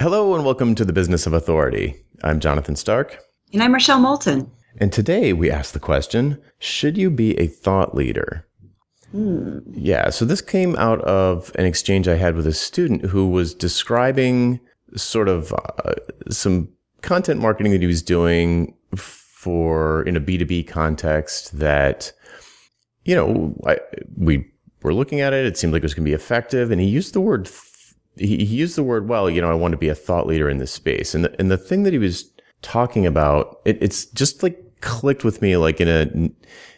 Hello and welcome to the Business of Authority. I'm Jonathan Stark. And I'm Rochelle Moulton. And today we ask the question Should you be a thought leader? Hmm. Yeah, so this came out of an exchange I had with a student who was describing sort of uh, some content marketing that he was doing for in a B2B context that, you know, I, we were looking at it. It seemed like it was going to be effective. And he used the word he, he used the word, well, you know, I want to be a thought leader in this space. And the, and the thing that he was talking about, it, it's just like clicked with me, like in a,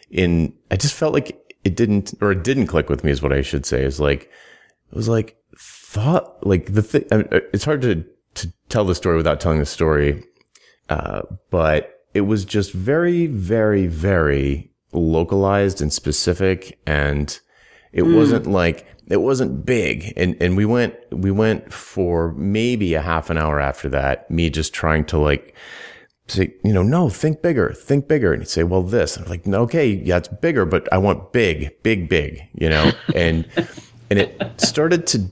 in, I just felt like it didn't, or it didn't click with me is what I should say is like, it was like thought, like the thing, I mean, it's hard to, to tell the story without telling the story. Uh, but it was just very, very, very localized and specific. And it mm. wasn't like, it wasn't big. And, and we went, we went for maybe a half an hour after that, me just trying to like, say, you know, no, think bigger, think bigger. And he'd say, well, this. I'm like, no, okay, yeah, it's bigger, but I want big, big, big, you know? And, and it started to,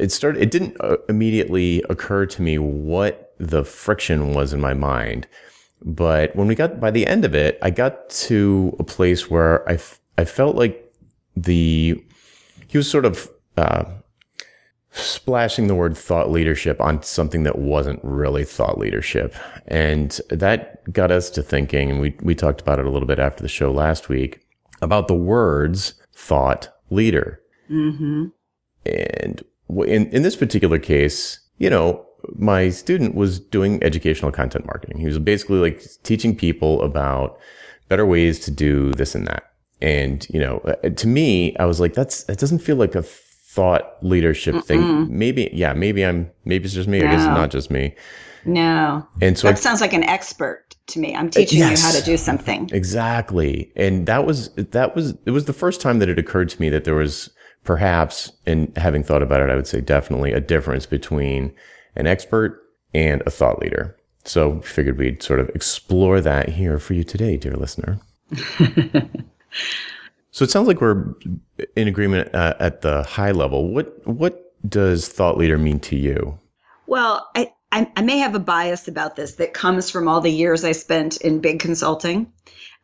it started, it didn't uh, immediately occur to me what the friction was in my mind. But when we got by the end of it, I got to a place where I, f- I felt like the he was sort of uh, splashing the word thought leadership on something that wasn't really thought leadership. And that got us to thinking, and we, we talked about it a little bit after the show last week, about the words thought leader. Mm-hmm. And in, in this particular case, you know, my student was doing educational content marketing. He was basically like teaching people about better ways to do this and that. And, you know, uh, to me, I was like, that's, that doesn't feel like a thought leadership Mm-mm. thing. Maybe, yeah, maybe I'm, maybe it's just me. No. I guess it's not just me. No. And so that I, sounds like an expert to me. I'm teaching yes, you how to do something. Exactly. And that was, that was, it was the first time that it occurred to me that there was perhaps, and having thought about it, I would say definitely a difference between an expert and a thought leader. So figured we'd sort of explore that here for you today, dear listener. So it sounds like we're in agreement uh, at the high level. What what does thought leader mean to you? Well, I, I, I may have a bias about this that comes from all the years I spent in big consulting,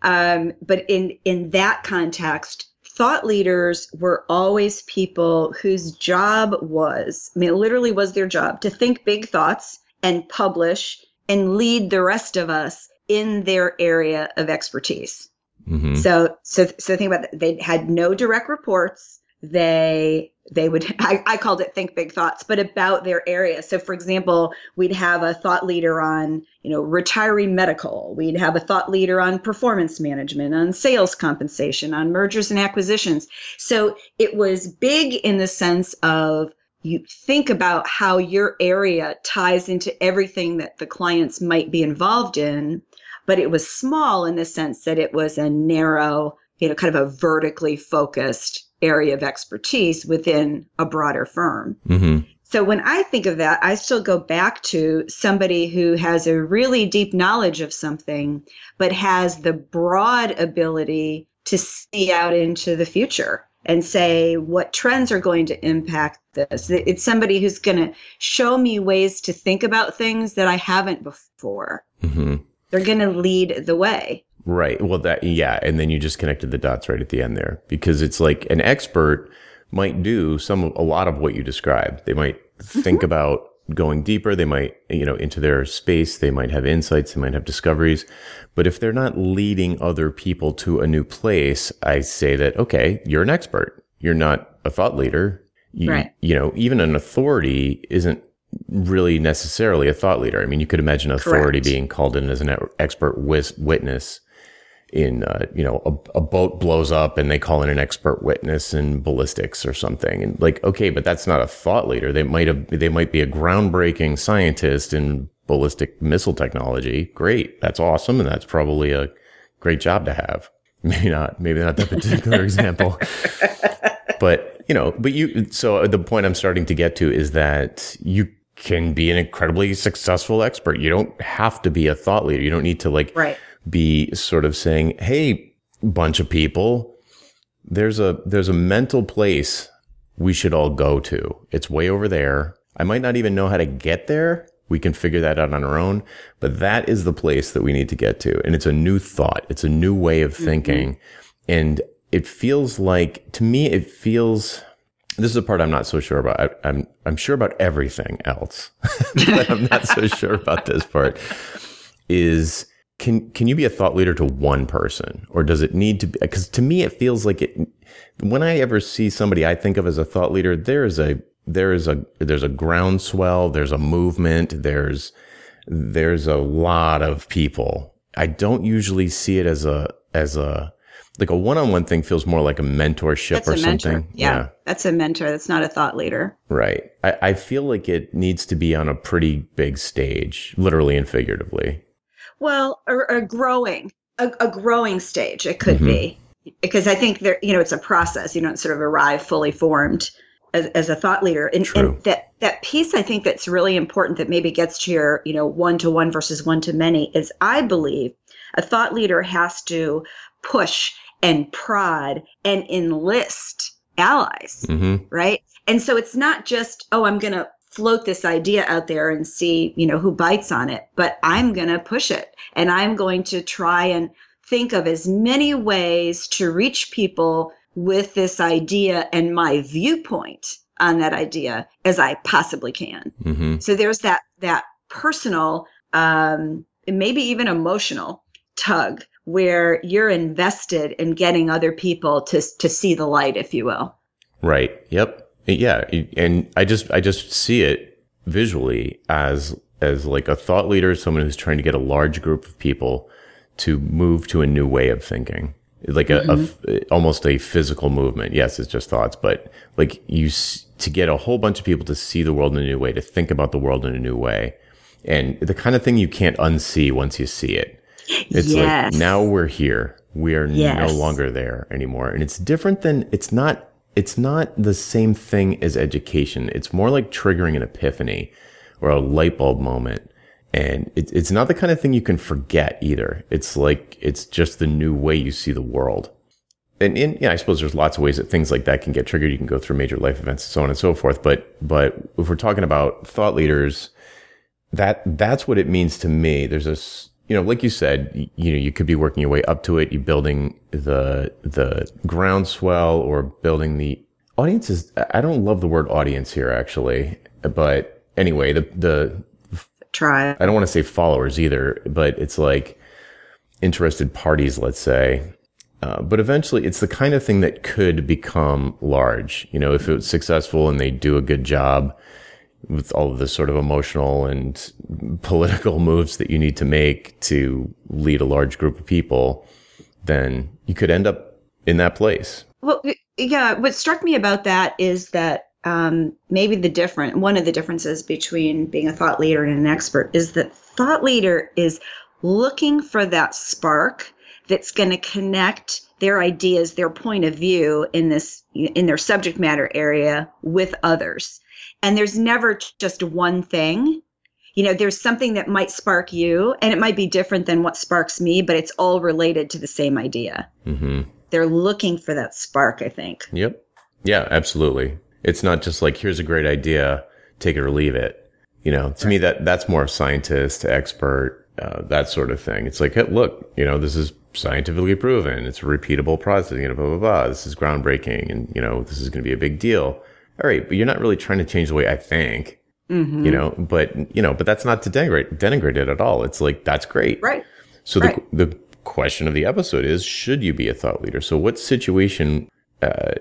um, but in in that context, thought leaders were always people whose job was, I mean, it literally was their job to think big thoughts and publish and lead the rest of us in their area of expertise. Mm-hmm. So, so, so think about that. They had no direct reports. They, they would, I, I called it think big thoughts, but about their area. So for example, we'd have a thought leader on, you know, retiree medical. We'd have a thought leader on performance management, on sales compensation, on mergers and acquisitions. So it was big in the sense of you think about how your area ties into everything that the clients might be involved in but it was small in the sense that it was a narrow, you know, kind of a vertically focused area of expertise within a broader firm. Mm-hmm. So when I think of that, I still go back to somebody who has a really deep knowledge of something, but has the broad ability to see out into the future and say what trends are going to impact this. It's somebody who's going to show me ways to think about things that I haven't before. Mm-hmm they're going to lead the way. Right. Well, that, yeah. And then you just connected the dots right at the end there because it's like an expert might do some, a lot of what you described. They might think mm-hmm. about going deeper. They might, you know, into their space. They might have insights. They might have discoveries. But if they're not leading other people to a new place, I say that, okay, you're an expert. You're not a thought leader. You, right. you know, even an authority isn't really necessarily a thought leader. I mean, you could imagine authority Correct. being called in as an expert witness in, uh, you know, a, a, boat blows up and they call in an expert witness in ballistics or something. And like, okay, but that's not a thought leader. They might have, they might be a groundbreaking scientist in ballistic missile technology. Great. That's awesome. And that's probably a great job to have. Maybe not, maybe not that particular example, but you know, but you, so the point I'm starting to get to is that you can be an incredibly successful expert. You don't have to be a thought leader. You don't need to like right. be sort of saying, Hey, bunch of people, there's a, there's a mental place we should all go to. It's way over there. I might not even know how to get there. We can figure that out on our own, but that is the place that we need to get to. And it's a new thought. It's a new way of thinking. Mm-hmm. And it feels like, to me, it feels, this is the part I'm not so sure about. I, am I'm, I'm sure about everything else, but I'm not so sure about this part. Is can can you be a thought leader to one person, or does it need to be? Because to me, it feels like it. When I ever see somebody I think of as a thought leader, there is a there is a there's a groundswell, there's a movement, there's there's a lot of people. I don't usually see it as a as a like a one-on-one thing feels more like a mentorship that's or a something. Mentor. Yeah, yeah, that's a mentor. That's not a thought leader. Right. I, I feel like it needs to be on a pretty big stage, literally and figuratively. Well, a, a growing, a, a, growing stage. It could mm-hmm. be because I think there, you know, it's a process. You don't sort of arrive fully formed as, as a thought leader. And, True. and that that piece, I think, that's really important that maybe gets to your, you know, one to one versus one to many is I believe a thought leader has to push and prod and enlist allies, mm-hmm. right? And so it's not just, oh, I'm going to float this idea out there and see, you know, who bites on it, but I'm going to push it and I'm going to try and think of as many ways to reach people with this idea and my viewpoint on that idea as I possibly can. Mm-hmm. So there's that that personal, um, maybe even emotional tug where you're invested in getting other people to to see the light, if you will. Right. Yep. Yeah. And I just I just see it visually as as like a thought leader, someone who's trying to get a large group of people to move to a new way of thinking like mm-hmm. a, a, almost a physical movement. Yes, it's just thoughts, but like you to get a whole bunch of people to see the world in a new way, to think about the world in a new way, and the kind of thing you can't unsee once you see it. It's yes. like now we're here. We are yes. no longer there anymore, and it's different than it's not. It's not the same thing as education. It's more like triggering an epiphany or a light bulb moment and it, it's not the kind of thing you can forget either. It's like, it's just the new way you see the world. And in, yeah, I suppose there's lots of ways that things like that can get triggered. You can go through major life events and so on and so forth. But, but if we're talking about thought leaders, that, that's what it means to me. There's this, you know, like you said, you know, you could be working your way up to it. You're building the, the groundswell or building the audiences. I don't love the word audience here actually, but anyway, the, the, try. I don't want to say followers either, but it's like interested parties, let's say. Uh, but eventually, it's the kind of thing that could become large. You know, if it's successful and they do a good job with all of the sort of emotional and political moves that you need to make to lead a large group of people, then you could end up in that place. Well, yeah. What struck me about that is that um, maybe the different one of the differences between being a thought leader and an expert is that thought leader is looking for that spark that's going to connect their ideas their point of view in this in their subject matter area with others and there's never just one thing you know there's something that might spark you and it might be different than what sparks me but it's all related to the same idea mm-hmm. they're looking for that spark i think yep yeah absolutely it's not just like, here's a great idea, take it or leave it. You know, to right. me, that, that's more scientist, expert, uh, that sort of thing. It's like, hey, look, you know, this is scientifically proven. It's a repeatable process, you know, blah, blah, blah. This is groundbreaking and, you know, this is going to be a big deal. All right. But you're not really trying to change the way I think, mm-hmm. you know, but, you know, but that's not to denigrate, denigrate it at all. It's like, that's great. Right. So right. the, the question of the episode is, should you be a thought leader? So what situation, uh,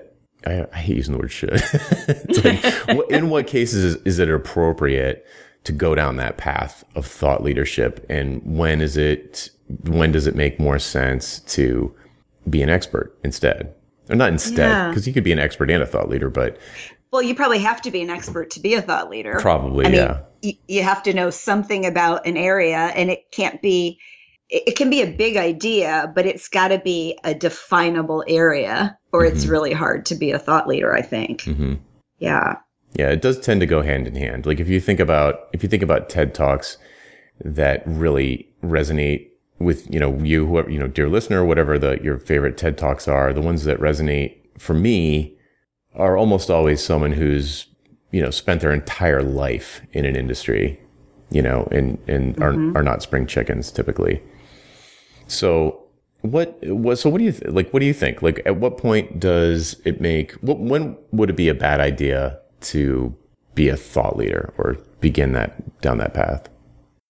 I, I hate using the word should. like, in what cases is, is, it appropriate to go down that path of thought leadership, and when is it? When does it make more sense to be an expert instead, or not instead? Because yeah. you could be an expert and a thought leader, but well, you probably have to be an expert to be a thought leader. Probably, I yeah. Mean, you have to know something about an area, and it can't be it can be a big idea, but it's got to be a definable area, or mm-hmm. it's really hard to be a thought leader. I think. Mm-hmm. Yeah. Yeah, it does tend to go hand in hand. Like if you think about if you think about TED talks that really resonate with you know you whoever you know dear listener whatever the your favorite TED talks are the ones that resonate for me are almost always someone who's you know, spent their entire life in an industry, you know, and, and mm-hmm. are, are not spring chickens typically. So what, what, so what do you, th- like, what do you think? Like, at what point does it make, what, when would it be a bad idea to be a thought leader or begin that down that path?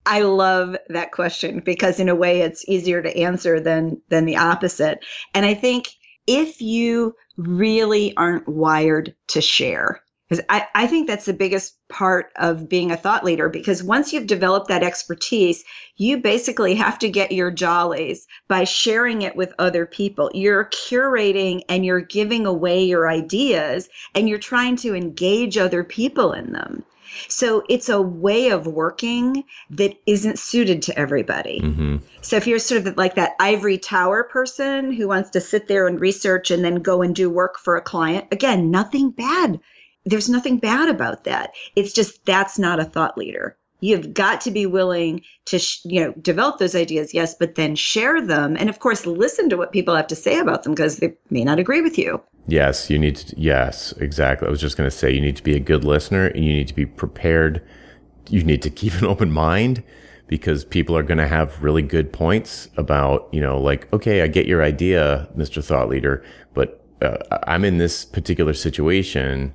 I love that question because in a way it's easier to answer than than the opposite. And I think if you really aren't wired to share, because I, I think that's the biggest part of being a thought leader because once you've developed that expertise you basically have to get your jollies by sharing it with other people you're curating and you're giving away your ideas and you're trying to engage other people in them so it's a way of working that isn't suited to everybody. Mm-hmm. So if you're sort of like that ivory tower person who wants to sit there and research and then go and do work for a client, again, nothing bad. There's nothing bad about that. It's just that's not a thought leader. You've got to be willing to, sh- you know, develop those ideas, yes, but then share them, and of course, listen to what people have to say about them because they may not agree with you. Yes, you need to. Yes, exactly. I was just going to say you need to be a good listener and you need to be prepared. You need to keep an open mind because people are going to have really good points about, you know, like, okay, I get your idea, Mr. Thought Leader, but uh, I'm in this particular situation.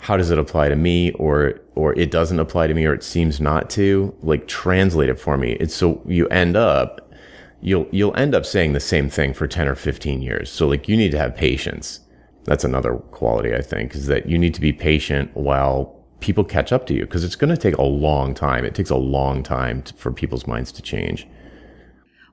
How does it apply to me or, or it doesn't apply to me or it seems not to like translate it for me. It's so you end up, you'll, you'll end up saying the same thing for 10 or 15 years. So like you need to have patience that's another quality I think is that you need to be patient while people catch up to you because it's going to take a long time. It takes a long time to, for people's minds to change.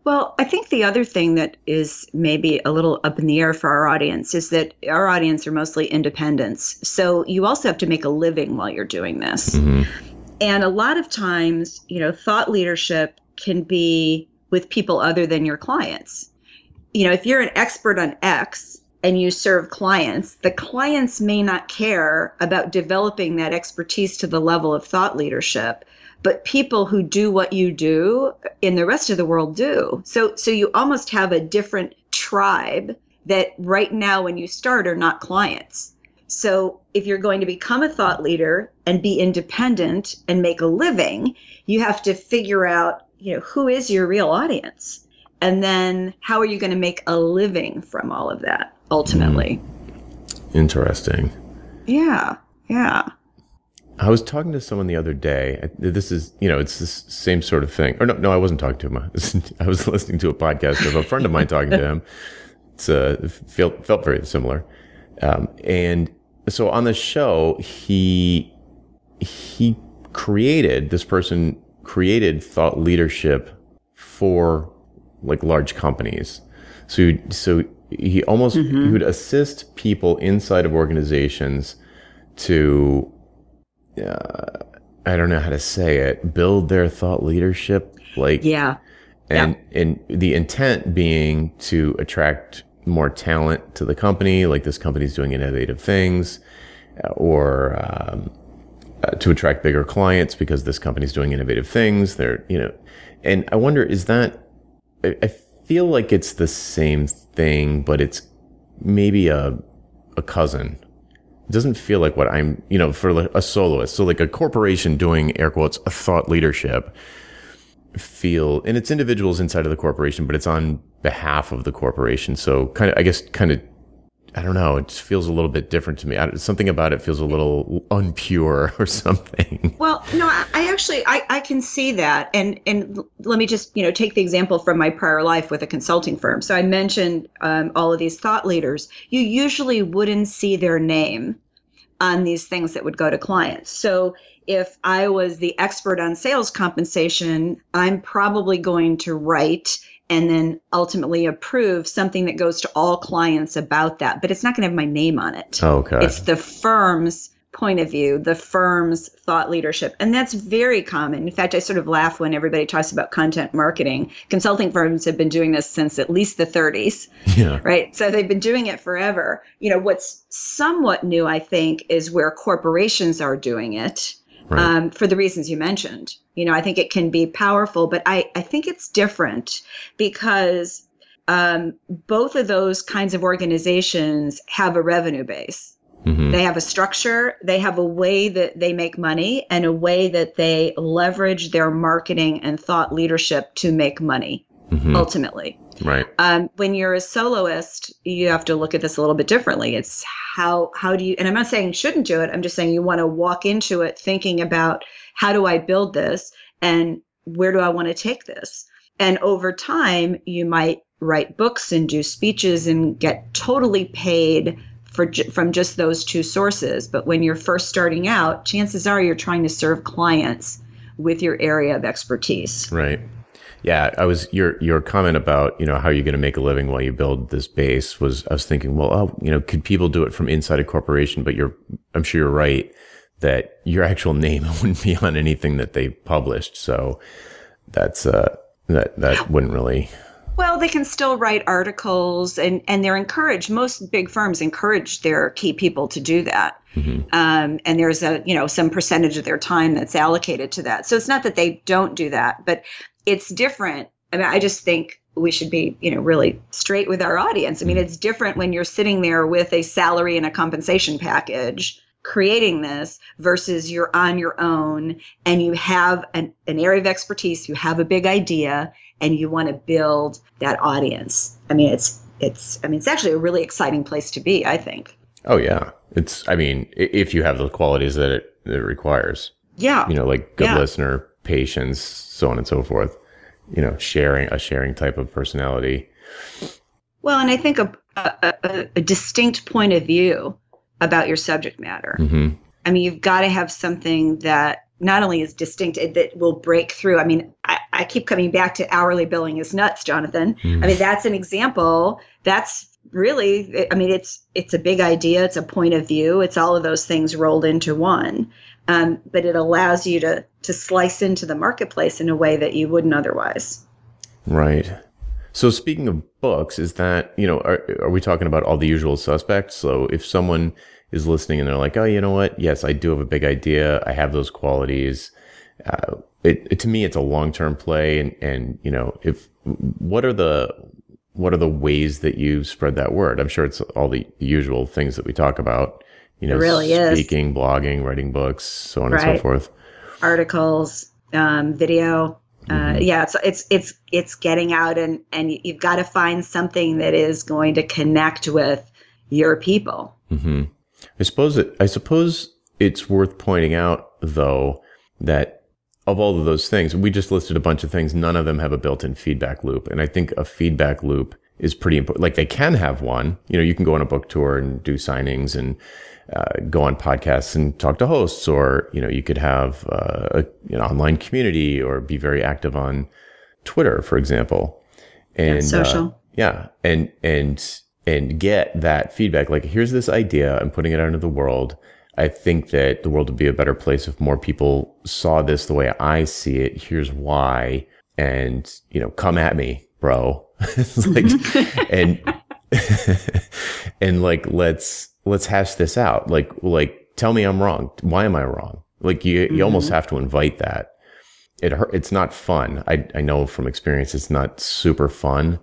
Well, I think the other thing that is maybe a little up in the air for our audience is that our audience are mostly independents. So you also have to make a living while you're doing this. Mm-hmm. And a lot of times, you know, thought leadership can be with people other than your clients. You know, if you're an expert on X and you serve clients, the clients may not care about developing that expertise to the level of thought leadership, but people who do what you do in the rest of the world do. So so you almost have a different tribe that right now when you start are not clients. So if you're going to become a thought leader and be independent and make a living, you have to figure out, you know, who is your real audience? And then how are you going to make a living from all of that? ultimately. Mm. Interesting. Yeah. Yeah. I was talking to someone the other day. This is, you know, it's the same sort of thing. Or no, no, I wasn't talking to him. I was listening to a podcast of a friend of mine talking to him. It's uh, felt felt very similar. Um, and so on the show, he he created this person created thought leadership for like large companies. So so he almost mm-hmm. he would assist people inside of organizations to uh, I don't know how to say it build their thought leadership like yeah and yeah. and the intent being to attract more talent to the company like this company's doing innovative things uh, or um, uh, to attract bigger clients because this company's doing innovative things they're you know and I wonder is that I, I feel like it's the same thing, but it's maybe a a cousin. It doesn't feel like what I'm, you know, for a soloist. So like a corporation doing air quotes a thought leadership feel and it's individuals inside of the corporation, but it's on behalf of the corporation. So kind of I guess kind of I don't know. It just feels a little bit different to me. I, something about it feels a little unpure or something. Well, no, I, I actually I, I can see that, and and let me just you know take the example from my prior life with a consulting firm. So I mentioned um, all of these thought leaders. You usually wouldn't see their name on these things that would go to clients. So if I was the expert on sales compensation, I'm probably going to write and then ultimately approve something that goes to all clients about that. But it's not going to have my name on it. Okay. It's the firm's point of view, the firm's thought leadership. And that's very common. In fact, I sort of laugh when everybody talks about content marketing. Consulting firms have been doing this since at least the 30s. Yeah. Right. So they've been doing it forever. You know, what's somewhat new, I think, is where corporations are doing it right. um, for the reasons you mentioned. You know, I think it can be powerful, but I, I think it's different because um, both of those kinds of organizations have a revenue base. Mm-hmm. They have a structure, they have a way that they make money, and a way that they leverage their marketing and thought leadership to make money mm-hmm. ultimately. Right. Um, when you're a soloist, you have to look at this a little bit differently. It's how how do you? And I'm not saying you shouldn't do it. I'm just saying you want to walk into it thinking about how do I build this and where do I want to take this. And over time, you might write books and do speeches and get totally paid for from just those two sources. But when you're first starting out, chances are you're trying to serve clients with your area of expertise. Right. Yeah, I was your your comment about you know how you're going to make a living while you build this base was I was thinking, well, oh, you know, could people do it from inside a corporation? But you're, I'm sure you're right that your actual name wouldn't be on anything that they published. So that's uh that that wouldn't really. Well, they can still write articles, and and they're encouraged. Most big firms encourage their key people to do that. Mm-hmm. Um, and there's a you know some percentage of their time that's allocated to that. So it's not that they don't do that, but it's different. I mean, I just think we should be, you know, really straight with our audience. I mean, mm-hmm. it's different when you're sitting there with a salary and a compensation package creating this versus you're on your own and you have an, an area of expertise, you have a big idea and you want to build that audience. I mean, it's, it's, I mean, it's actually a really exciting place to be, I think. Oh yeah. It's, I mean, if you have the qualities that it, it requires. Yeah. You know, like good yeah. listener, patience, so on and so forth. You know, sharing a sharing type of personality. Well, and I think a, a, a distinct point of view about your subject matter. Mm-hmm. I mean, you've got to have something that not only is distinct, that will break through. I mean, I, I keep coming back to hourly billing is nuts, Jonathan. Mm. I mean, that's an example. That's really, I mean, it's it's a big idea. It's a point of view. It's all of those things rolled into one um, but it allows you to to slice into the marketplace in a way that you wouldn't otherwise. Right. So speaking of books, is that you know are are we talking about all the usual suspects? So if someone is listening and they're like, oh, you know what? Yes, I do have a big idea. I have those qualities. Uh, it, it, to me, it's a long term play, and and you know, if what are the what are the ways that you spread that word? I'm sure it's all the usual things that we talk about you know, really speaking, is. blogging, writing books, so on right. and so forth. Articles, um, video. Uh, mm-hmm. Uh, yeah, it's it's it's it's getting out and and you've got to find something that is going to connect with your people. Mm-hmm. I suppose it. I suppose it's worth pointing out though that of all of those things, we just listed a bunch of things. None of them have a built-in feedback loop, and I think a feedback loop is pretty important. Like they can have one. You know, you can go on a book tour and do signings and uh, go on podcasts and talk to hosts, or you know, you could have uh, a, an online community or be very active on Twitter, for example, and yeah, social. Uh, yeah, and and and get that feedback. Like, here's this idea. I'm putting it out into the world. I think that the world would be a better place if more people saw this the way I see it. Here's why. And, you know, come at me, bro. like, and, and like, let's, let's hash this out. Like, like, tell me I'm wrong. Why am I wrong? Like you, mm-hmm. you almost have to invite that. It hurt. It's not fun. I, I know from experience, it's not super fun,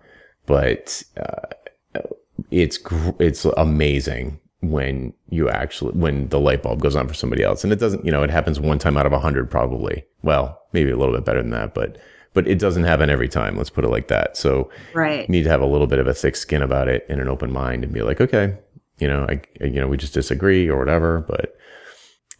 but, uh, it's, it's amazing when you actually, when the light bulb goes on for somebody else. And it doesn't, you know, it happens one time out of a hundred probably. Well, maybe a little bit better than that, but, but it doesn't happen every time. Let's put it like that. So right. you need to have a little bit of a thick skin about it and an open mind and be like, okay, you know, I, you know, we just disagree or whatever. But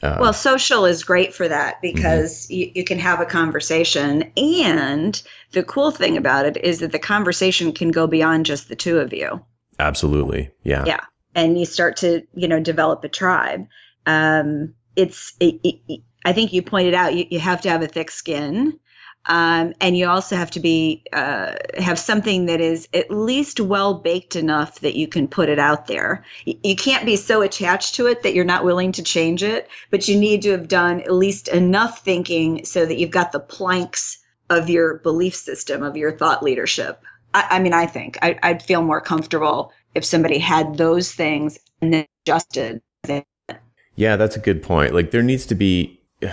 uh, well, social is great for that because mm-hmm. you, you can have a conversation. And the cool thing about it is that the conversation can go beyond just the two of you. Absolutely. Yeah. Yeah. And you start to, you know, develop a tribe. Um, it's, it, it, I think you pointed out you, you have to have a thick skin. Um, and you also have to be uh, have something that is at least well baked enough that you can put it out there. You can't be so attached to it that you're not willing to change it, but you need to have done at least enough thinking so that you've got the planks of your belief system of your thought leadership. I, I mean, I think I, I'd feel more comfortable if somebody had those things and then adjusted. Yeah, that's a good point. Like there needs to be.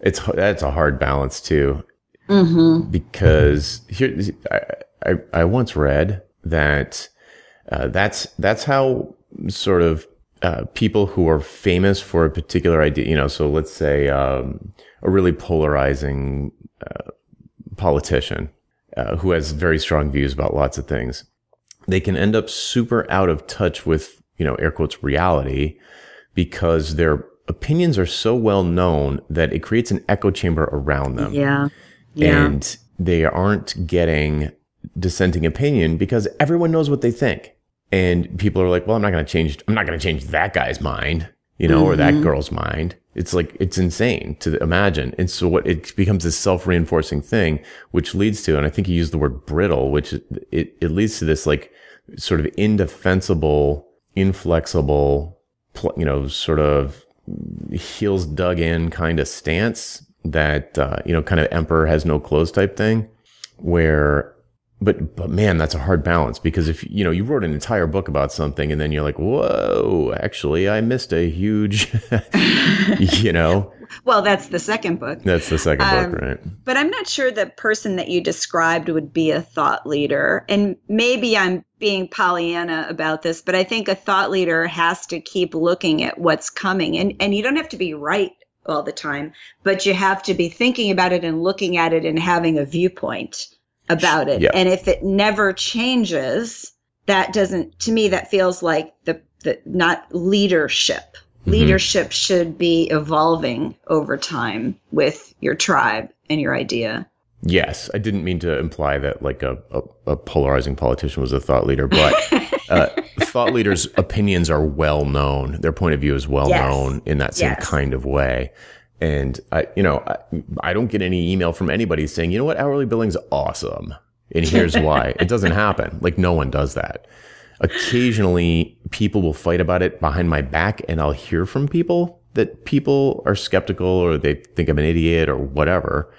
It's that's a hard balance too Mm-hmm. Because here, I, I, I, once read that uh, that's that's how sort of uh, people who are famous for a particular idea, you know, so let's say um, a really polarizing uh, politician uh, who has very strong views about lots of things, they can end up super out of touch with, you know, air quotes reality because their opinions are so well known that it creates an echo chamber around them. Yeah. Yeah. And they aren't getting dissenting opinion because everyone knows what they think. And people are like, well, I'm not going to change, I'm not going to change that guy's mind, you know, mm-hmm. or that mm-hmm. girl's mind. It's like, it's insane to imagine. And so what it becomes this self reinforcing thing, which leads to, and I think you used the word brittle, which it, it leads to this like sort of indefensible, inflexible, you know, sort of heels dug in kind of stance that, uh, you know, kind of emperor has no clothes type thing where but but man, that's a hard balance because if you know you wrote an entire book about something and then you're like, whoa, actually, I missed a huge, you know. Well, that's the second book. That's the second um, book, right? But I'm not sure the person that you described would be a thought leader, and maybe I'm being Pollyanna about this, but I think a thought leader has to keep looking at what's coming, and and you don't have to be right all the time, but you have to be thinking about it and looking at it and having a viewpoint about it. And if it never changes, that doesn't, to me, that feels like the, the not leadership. Mm-hmm. Leadership should be evolving over time with your tribe and your idea. Yes, I didn't mean to imply that like a, a, a polarizing politician was a thought leader, but uh, thought leaders' opinions are well known. Their point of view is well yes. known in that same yes. kind of way. And I, you know, I, I don't get any email from anybody saying, you know what, hourly billing's awesome. And here's why. it doesn't happen. Like no one does that. Occasionally people will fight about it behind my back and I'll hear from people that people are skeptical or they think I'm an idiot or whatever.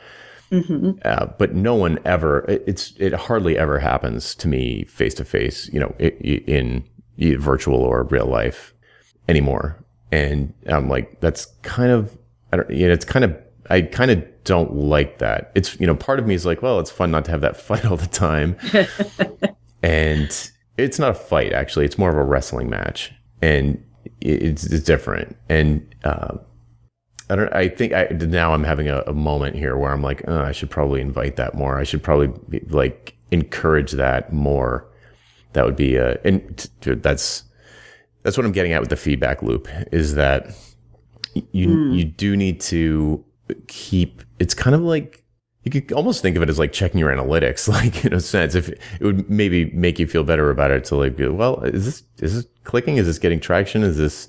Mm-hmm. Uh, but no one ever, it, it's, it hardly ever happens to me face to face, you know, in, in virtual or real life anymore. And I'm like, that's kind of I don't, you know, it's kind of, I kind of don't like that. It's, you know, part of me is like, well, it's fun not to have that fight all the time. and it's not a fight, actually. It's more of a wrestling match. And it's, it's different. And, uh, I don't, I think I, now I'm having a, a moment here where I'm like, oh, I should probably invite that more. I should probably be, like encourage that more. That would be a, and that's, that's what I'm getting at with the feedback loop is that you mm. you do need to keep it's kind of like you could almost think of it as like checking your analytics like in a sense if it would maybe make you feel better about it to like well is this is this clicking is this getting traction is this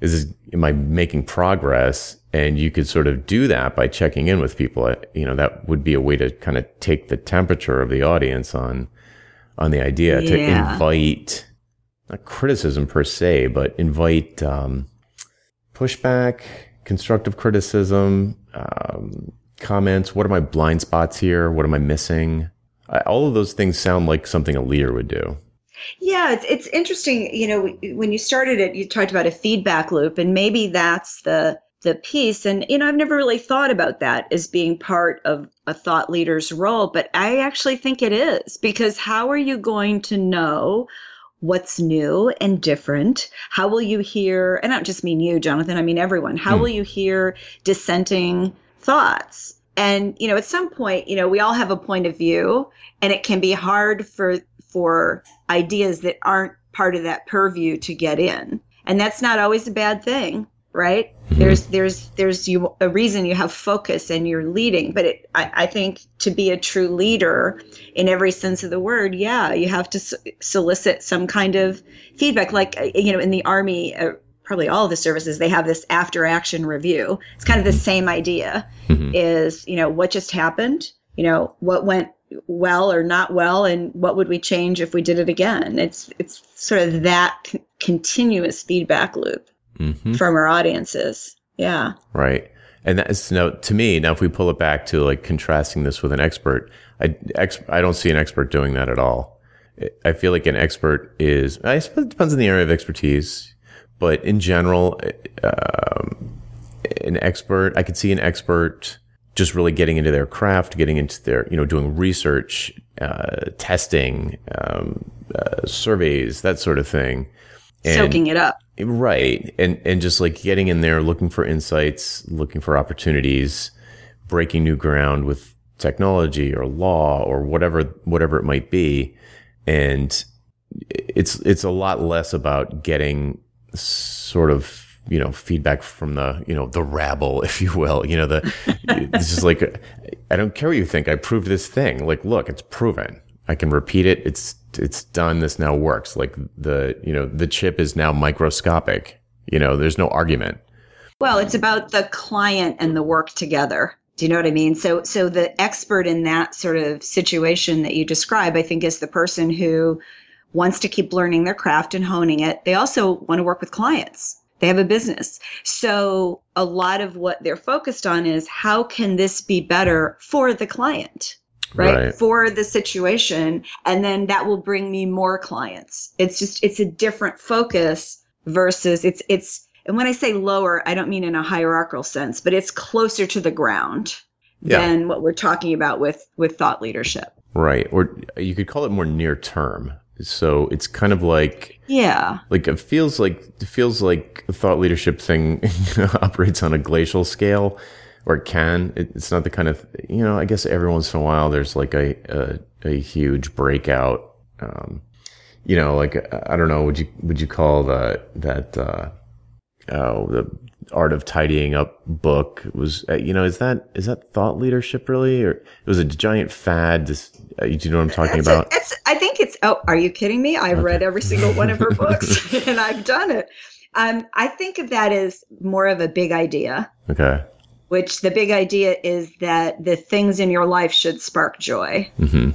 is this am i making progress and you could sort of do that by checking in with people you know that would be a way to kind of take the temperature of the audience on on the idea yeah. to invite not criticism per se but invite um, pushback, constructive criticism, um, comments. What are my blind spots here? What am I missing? I, all of those things sound like something a leader would do. Yeah, it's, it's interesting. You know, when you started it, you talked about a feedback loop, and maybe that's the the piece. And you know, I've never really thought about that as being part of a thought leader's role, but I actually think it is because how are you going to know what's new and different? How will you hear, and I don't just mean you, Jonathan, I mean everyone, how mm. will you hear dissenting thoughts? And, you know, at some point, you know, we all have a point of view, and it can be hard for for ideas that aren't part of that purview to get in. And that's not always a bad thing right? Mm-hmm. there's there's there's you a reason you have focus and you're leading but it, I, I think to be a true leader in every sense of the word yeah you have to solicit some kind of feedback. Like uh, you know in the army uh, probably all of the services they have this after action review. It's kind of the same idea mm-hmm. is you know what just happened? You know what went well or not well? And what would we change if we did it again? It's it's sort of that c- continuous feedback loop mm-hmm. from our audiences. Yeah. Right. And that's now to me, now if we pull it back to like contrasting this with an expert, I, ex, I don't see an expert doing that at all. I feel like an expert is, I suppose it depends on the area of expertise, but in general, um, an expert, I could see an expert just really getting into their craft, getting into their, you know, doing research, uh, testing, um, uh, surveys, that sort of thing. And, Soaking it up Right. And and just like getting in there looking for insights, looking for opportunities, breaking new ground with technology or law or whatever whatever it might be. And it's it's a lot less about getting sort of you know feedback from the you know the rabble if you will. You know the it's just like i don't care what you think. I proved this thing. Like look it's proven. I can repeat it. It's it's done this now works. Like the you know the chip is now microscopic. You know there's no argument. Well it's about the client and the work together. Do you know what i mean? So so the expert in that sort of situation that you describe i think is the person who wants to keep learning their craft and honing it. They also want to work with clients. They have a business. So a lot of what they're focused on is how can this be better for the client? Right? right? For the situation. And then that will bring me more clients. It's just, it's a different focus versus it's, it's, and when I say lower, I don't mean in a hierarchical sense, but it's closer to the ground yeah. than what we're talking about with, with thought leadership. Right. Or you could call it more near term. So it's kind of like yeah, like it feels like it feels like thought leadership thing operates on a glacial scale, or it can. It, it's not the kind of you know. I guess every once in a while there's like a a, a huge breakout. Um, you know, like I don't know. Would you would you call the that uh, oh the art of tidying up book was uh, you know is that is that thought leadership really or it was a giant fad this uh, do you know what i'm talking it's about a, it's, i think it's oh are you kidding me i've okay. read every single one of her books and i've done it um, i think of that as more of a big idea okay which the big idea is that the things in your life should spark joy mm-hmm.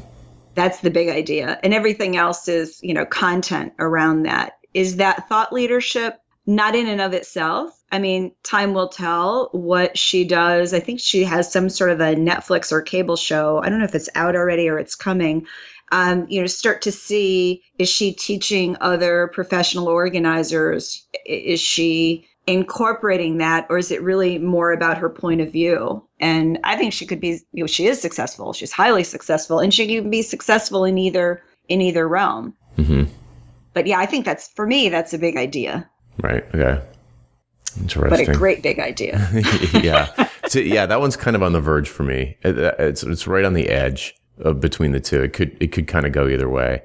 that's the big idea and everything else is you know content around that is that thought leadership not in and of itself. I mean, time will tell what she does. I think she has some sort of a Netflix or cable show. I don't know if it's out already or it's coming. Um, you know, start to see is she teaching other professional organizers? Is she incorporating that, or is it really more about her point of view? And I think she could be, you know, she is successful. She's highly successful, and she can be successful in either in either realm. Mm-hmm. But yeah, I think that's for me. That's a big idea. Right. Okay. Interesting. But a great big idea. yeah. So, yeah, that one's kind of on the verge for me. It, it's it's right on the edge of between the two. It could it could kind of go either way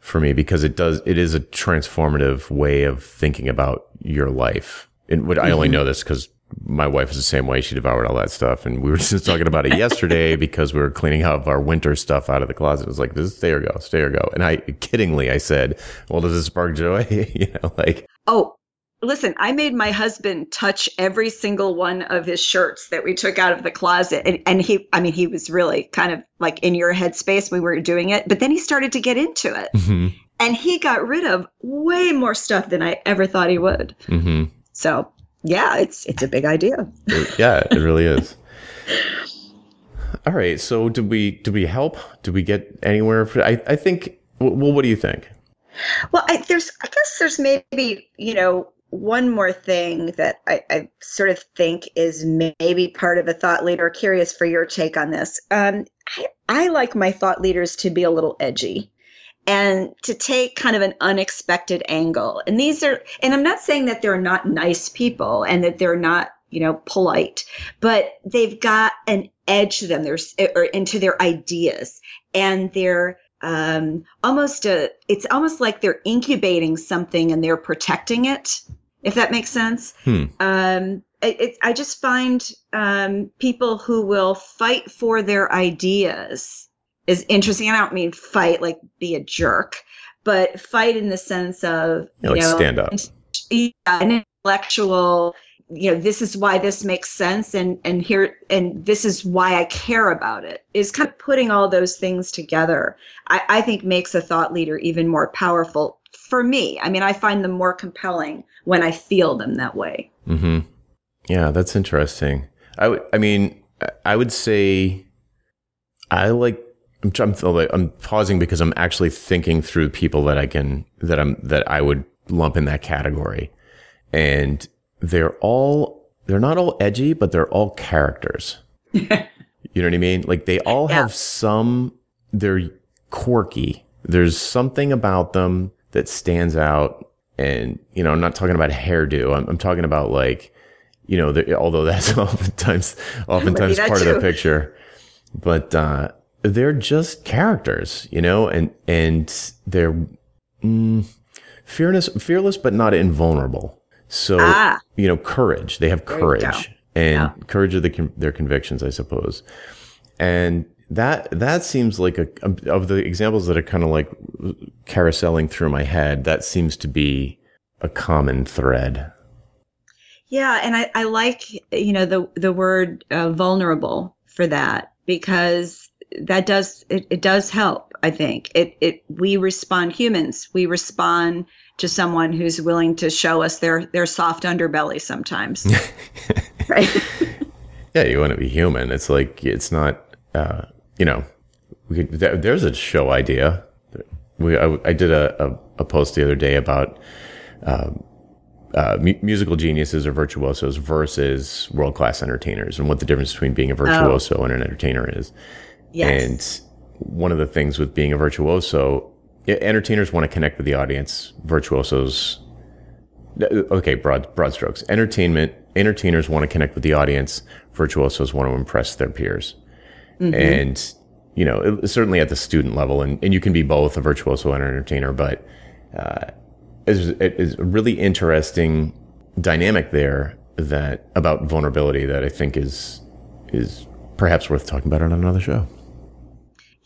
for me because it does it is a transformative way of thinking about your life. And what. I only mm-hmm. know this because my wife is the same way. She devoured all that stuff, and we were just talking about it yesterday because we were cleaning up our winter stuff out of the closet. It was like, "This stay or go, stay or go." And I kiddingly I said, "Well, does it spark joy?" you know, like Oh, listen, I made my husband touch every single one of his shirts that we took out of the closet. And, and he, I mean, he was really kind of like in your headspace. We were doing it, but then he started to get into it. Mm-hmm. And he got rid of way more stuff than I ever thought he would. Mm-hmm. So, yeah, it's it's a big idea. yeah, it really is. All right. So, did we did we help? Did we get anywhere? I I think. Well, what do you think? Well, I, there's, I guess there's maybe, you know, one more thing that I, I, sort of think is maybe part of a thought leader. Curious for your take on this. Um, I, I like my thought leaders to be a little edgy and to take kind of an unexpected angle. And these are, and I'm not saying that they're not nice people and that they're not, you know, polite, but they've got an edge to them. There's or into their ideas and they're um, almost a it's almost like they're incubating something and they're protecting it if that makes sense. Hmm. um, it, it, i just find um, people who will fight for their ideas is interesting. I don't mean fight like be a jerk but fight in the sense of you know, like know, stand up. yeah, an intellectual you know this is why this makes sense and and here and this is why i care about it is kind of putting all those things together i, I think makes a thought leader even more powerful for me. I mean i find them more compelling when i feel them that way. Mm-hmm. yeah that's interesting. I i mean i would say i like I'm, I'm, I'm pausing because i'm actually thinking through people that i can that i'm that i would lump in that category. And they're all they're not all edgy, but they're all characters. you know what I mean? Like they all yeah. have some they're quirky. There's something about them that stands out and you know, I'm not talking about hairdo. I'm, I'm talking about like, you know, the, although that's oftentimes oftentimes that part of the picture, but uh, they're just characters, you know, and and they're mm, fearless, fearless, but not invulnerable. So Ah. you know, courage. They have courage and Yeah. courage of the, their convictions, I suppose. And that that seems like a of the examples that are kind of like carouseling through my head. That seems to be a common thread. Yeah, and I, I like you know the the word uh, vulnerable for that because that does it, it does help. I think it it we respond humans we respond to someone who's willing to show us their their soft underbelly sometimes, right? Yeah, you want to be human. It's like it's not. Uh, you know, we could, there, there's a show idea. We I, I did a, a, a post the other day about um, uh, mu- musical geniuses or virtuosos versus world class entertainers, and what the difference between being a virtuoso and an entertainer is. Yes. And one of the things with being a virtuoso, entertainers want to connect with the audience. Virtuosos, okay, broad broad strokes. Entertainment entertainers want to connect with the audience. Virtuosos want to impress their peers. And you know, certainly at the student level, and, and you can be both a virtuoso and an entertainer, but uh, is is a really interesting dynamic there that about vulnerability that I think is is perhaps worth talking about on another show.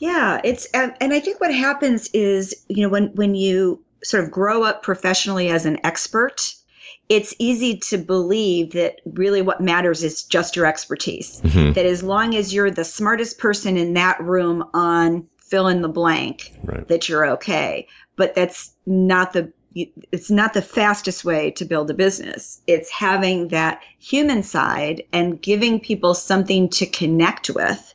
Yeah, it's and, and I think what happens is, you know, when when you sort of grow up professionally as an expert, it's easy to believe that really what matters is just your expertise. Mhm. That as long as you're the smartest person in that room on fill in the blank, Right. that you're okay. But that's not the it's not the fastest way to build a business. It's having that human side and giving people something to connect with.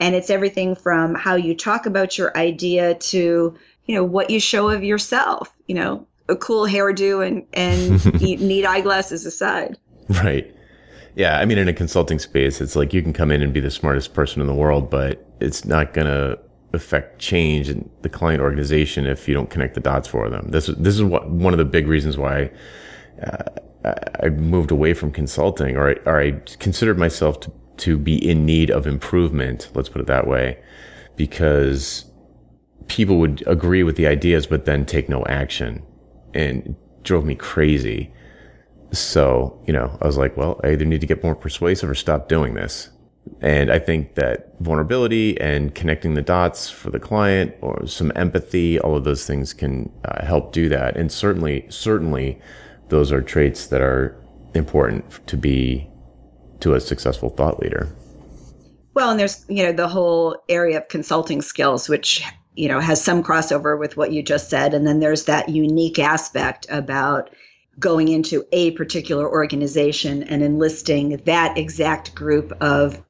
And it's everything from how you talk about your idea to, you know, what you show of yourself, you know, a cool hairdo and, and neat eyeglasses aside. Right. Yeah. I mean, in a consulting space, it's like you can come in and be the smartest person in the world, but it's not going to affect change in the client organization if you don't connect the dots for them. This is this is what one of the big reasons why uh, I- I moved away from consulting, or I, or I considered myself to to be in need of improvement. Let's put it that way, because people would agree with the ideas, but then take no action, and drove me crazy. So, you know, I was like, well, I either need to get more persuasive or stop doing this. And I think that vulnerability and connecting the dots for the client or some empathy, all of those things can uh, help do that. And certainly, certainly those are traits that are important to be to a successful thought leader. Well, and there's, you know, the whole area of consulting skills, which, you know, has some crossover with what you just said. And then there's that unique aspect about going into a particular organization and enlisting that exact group of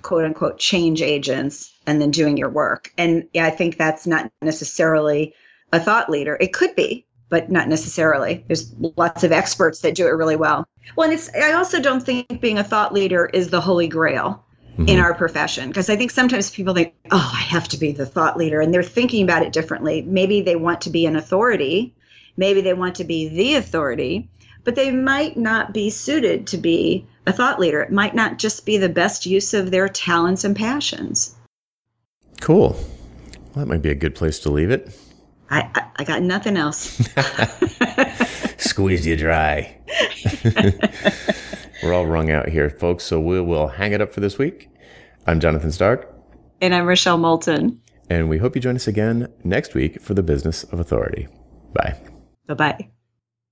quote unquote change agents and then doing your work. And yeah, I think that's not necessarily a thought leader. It could be, but not necessarily. There's lots of experts that do it really well. Well, and it's I also don't think being a thought leader is the holy grail mm-hmm. in our profession because I think sometimes people think, "Oh, I have to be the thought leader," and they're thinking about it differently. Maybe they want to be an authority, maybe they want to be the authority, but they might not be suited to be a thought leader. It might not just be the best use of their talents and passions. Cool. Well, that might be a good place to leave it. I, I, I got nothing else. Squeezed you dry. We're all wrung out here, folks. So we will hang it up for this week. I'm Jonathan Stark, and I'm Rochelle Moulton. and we hope you join us again next week for the Business of Authority. Bye. Bye bye.